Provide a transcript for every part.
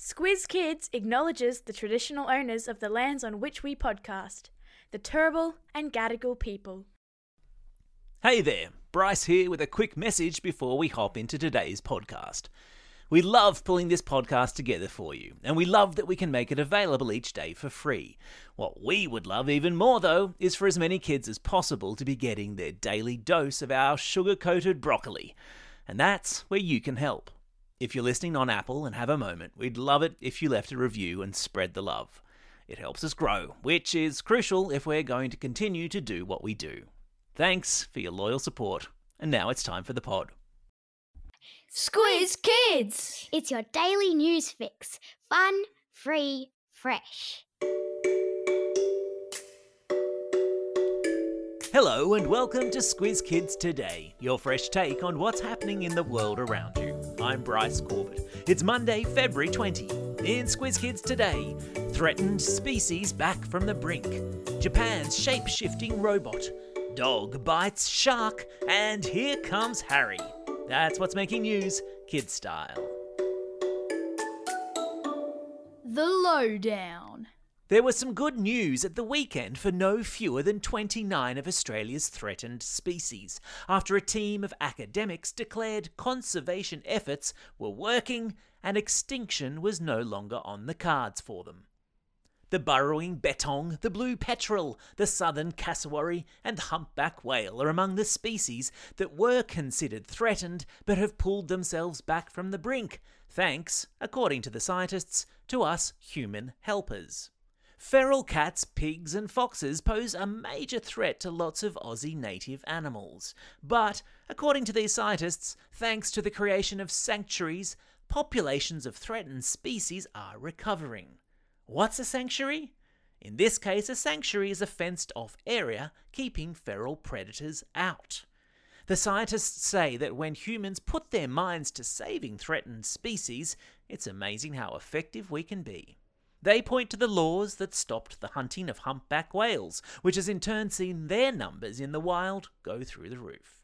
Squiz Kids acknowledges the traditional owners of the lands on which we podcast, the Turrbal and Gadigal people. Hey there, Bryce here with a quick message before we hop into today's podcast. We love pulling this podcast together for you, and we love that we can make it available each day for free. What we would love even more, though, is for as many kids as possible to be getting their daily dose of our sugar coated broccoli. And that's where you can help. If you're listening on Apple and have a moment, we'd love it if you left a review and spread the love. It helps us grow, which is crucial if we're going to continue to do what we do. Thanks for your loyal support, and now it's time for the pod. Squiz Kids! It's your daily news fix. Fun, free, fresh. Hello and welcome to Squiz Kids Today, your fresh take on what's happening in the world around you. I'm Bryce Corbett. It's Monday, February 20. In Squiz Kids Today, threatened species back from the brink, Japan's shape shifting robot, dog bites shark, and here comes Harry. That's what's making news, kid style. The Lowdown. There was some good news at the weekend for no fewer than 29 of Australia's threatened species, after a team of academics declared conservation efforts were working and extinction was no longer on the cards for them. The burrowing bettong, the blue petrel, the southern cassowary, and the humpback whale are among the species that were considered threatened but have pulled themselves back from the brink, thanks, according to the scientists, to us human helpers. Feral cats, pigs, and foxes pose a major threat to lots of Aussie native animals. But, according to these scientists, thanks to the creation of sanctuaries, populations of threatened species are recovering. What's a sanctuary? In this case, a sanctuary is a fenced off area keeping feral predators out. The scientists say that when humans put their minds to saving threatened species, it's amazing how effective we can be. They point to the laws that stopped the hunting of humpback whales, which has in turn seen their numbers in the wild go through the roof.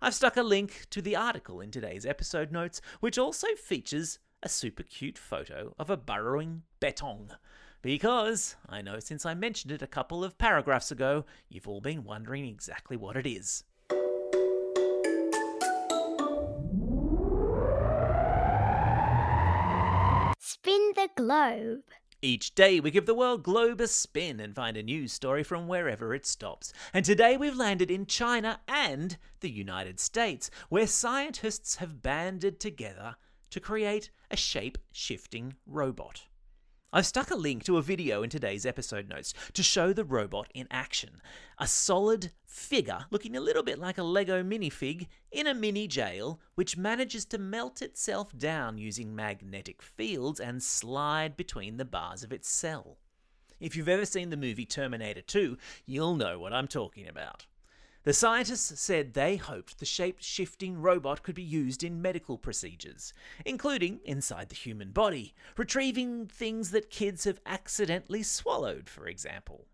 I've stuck a link to the article in today's episode notes, which also features a super cute photo of a burrowing bettong. Because I know since I mentioned it a couple of paragraphs ago, you've all been wondering exactly what it is. Spin the globe. Each day, we give the world globe a spin and find a news story from wherever it stops. And today, we've landed in China and the United States, where scientists have banded together to create a shape shifting robot. I've stuck a link to a video in today's episode notes to show the robot in action. A solid figure looking a little bit like a Lego minifig in a mini jail, which manages to melt itself down using magnetic fields and slide between the bars of its cell. If you've ever seen the movie Terminator 2, you'll know what I'm talking about. The scientists said they hoped the shape shifting robot could be used in medical procedures, including inside the human body, retrieving things that kids have accidentally swallowed, for example.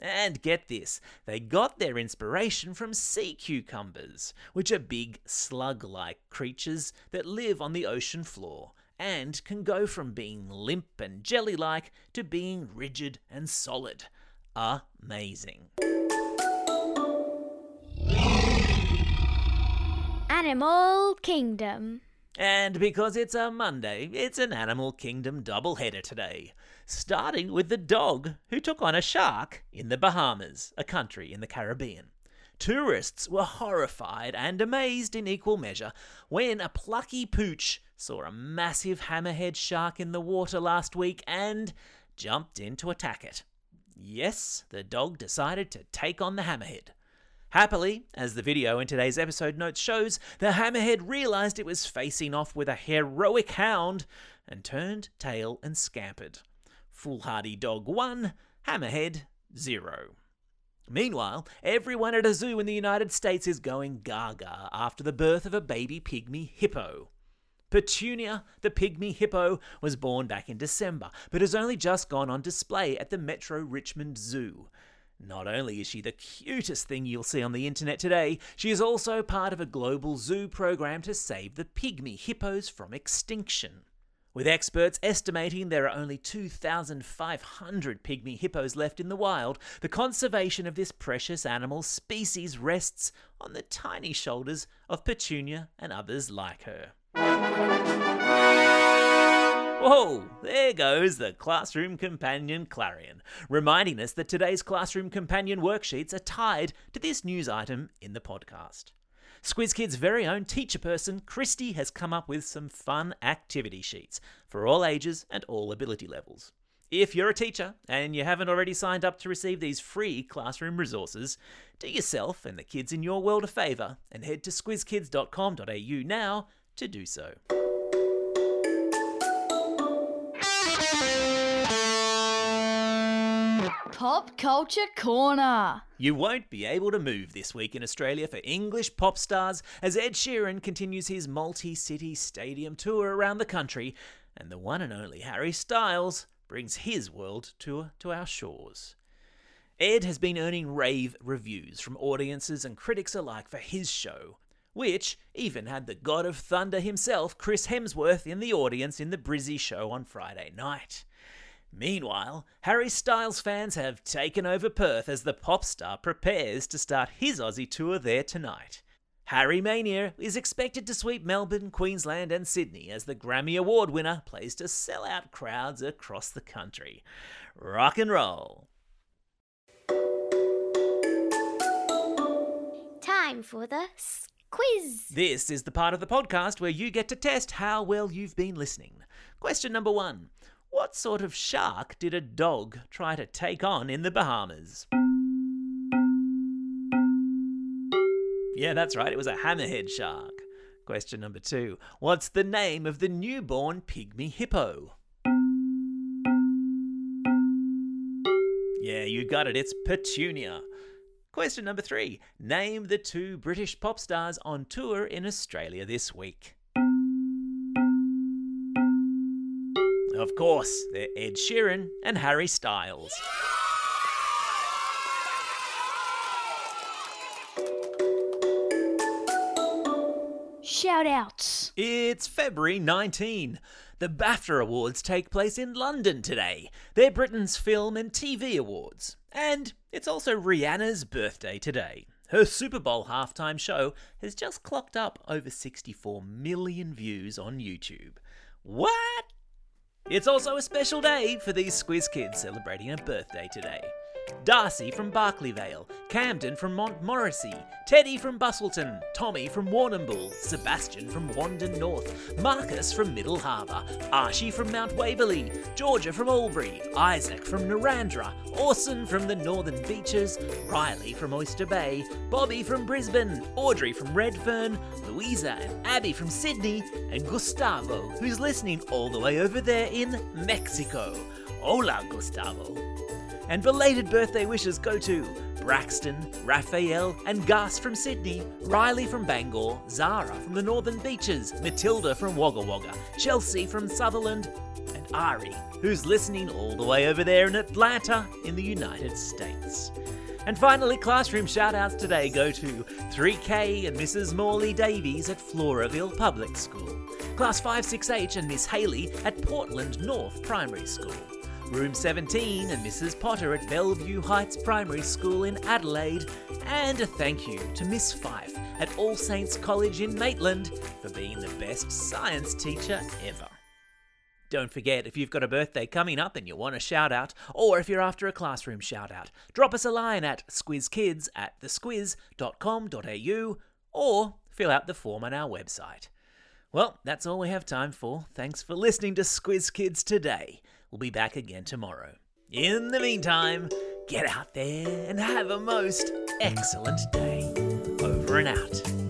And get this, they got their inspiration from sea cucumbers, which are big slug like creatures that live on the ocean floor and can go from being limp and jelly like to being rigid and solid. Amazing. Animal Kingdom. And because it's a Monday, it's an Animal Kingdom doubleheader today. Starting with the dog who took on a shark in the Bahamas, a country in the Caribbean. Tourists were horrified and amazed in equal measure when a plucky pooch saw a massive hammerhead shark in the water last week and jumped in to attack it. Yes, the dog decided to take on the hammerhead. Happily, as the video in today's episode notes shows, the hammerhead realized it was facing off with a heroic hound and turned tail and scampered. Foolhardy dog 1, hammerhead 0. Meanwhile, everyone at a zoo in the United States is going gaga after the birth of a baby pygmy hippo. Petunia, the pygmy hippo, was born back in December, but has only just gone on display at the Metro Richmond Zoo. Not only is she the cutest thing you'll see on the internet today, she is also part of a global zoo program to save the pygmy hippos from extinction. With experts estimating there are only 2,500 pygmy hippos left in the wild, the conservation of this precious animal species rests on the tiny shoulders of Petunia and others like her. Whoa, there goes the Classroom Companion Clarion, reminding us that today's Classroom Companion worksheets are tied to this news item in the podcast. Squiz Kids' very own teacher person, Christy, has come up with some fun activity sheets for all ages and all ability levels. If you're a teacher and you haven't already signed up to receive these free classroom resources, do yourself and the kids in your world a favour and head to squizkids.com.au now to do so. Pop Culture Corner. You won't be able to move this week in Australia for English pop stars as Ed Sheeran continues his multi city stadium tour around the country, and the one and only Harry Styles brings his world tour to our shores. Ed has been earning rave reviews from audiences and critics alike for his show, which even had the god of thunder himself, Chris Hemsworth, in the audience in the Brizzy show on Friday night. Meanwhile, Harry Styles fans have taken over Perth as the pop star prepares to start his Aussie tour there tonight. Harry Mania is expected to sweep Melbourne, Queensland, and Sydney as the Grammy Award winner plays to sell out crowds across the country. Rock and roll! Time for the quiz. This is the part of the podcast where you get to test how well you've been listening. Question number one What sort of shark did a dog try to take on in the Bahamas? Yeah, that's right, it was a hammerhead shark. Question number two What's the name of the newborn pygmy hippo? Yeah, you got it, it's Petunia. Question number three Name the two British pop stars on tour in Australia this week. Of course, they're Ed Sheeran and Harry Styles. Shout outs. It's February 19. The BAFTA Awards take place in London today. They're Britain's film and TV awards. And it's also Rihanna's birthday today. Her Super Bowl halftime show has just clocked up over 64 million views on YouTube. What? It's also a special day for these Squiz kids celebrating a birthday today. Darcy from Berkeley Vale, Camden from Montmorency, Teddy from Bustleton, Tommy from Warrnambool, Sebastian from Wandin North, Marcus from Middle Harbour, Archie from Mount Waverley, Georgia from Albury, Isaac from Narrandera, Orson from the Northern Beaches, Riley from Oyster Bay, Bobby from Brisbane, Audrey from Redfern, Louisa and Abby from Sydney, and Gustavo, who's listening all the way over there in Mexico. Hola, Gustavo. And belated birthday wishes go to Braxton, Raphael, and Gus from Sydney, Riley from Bangor, Zara from the Northern Beaches, Matilda from Wagga Wagga, Chelsea from Sutherland, and Ari, who's listening all the way over there in Atlanta in the United States. And finally, classroom shoutouts today go to 3K and Mrs. Morley Davies at Floraville Public School, Class 56H and Miss Haley at Portland North Primary School. Room 17 and Mrs. Potter at Bellevue Heights Primary School in Adelaide, and a thank you to Miss Fife at All Saints College in Maitland for being the best science teacher ever. Don't forget, if you've got a birthday coming up and you want a shout out, or if you're after a classroom shout out, drop us a line at squizkids at thesquiz.com.au or fill out the form on our website. Well, that's all we have time for. Thanks for listening to Squiz Kids today. We'll be back again tomorrow. In the meantime, get out there and have a most excellent day. Over and out.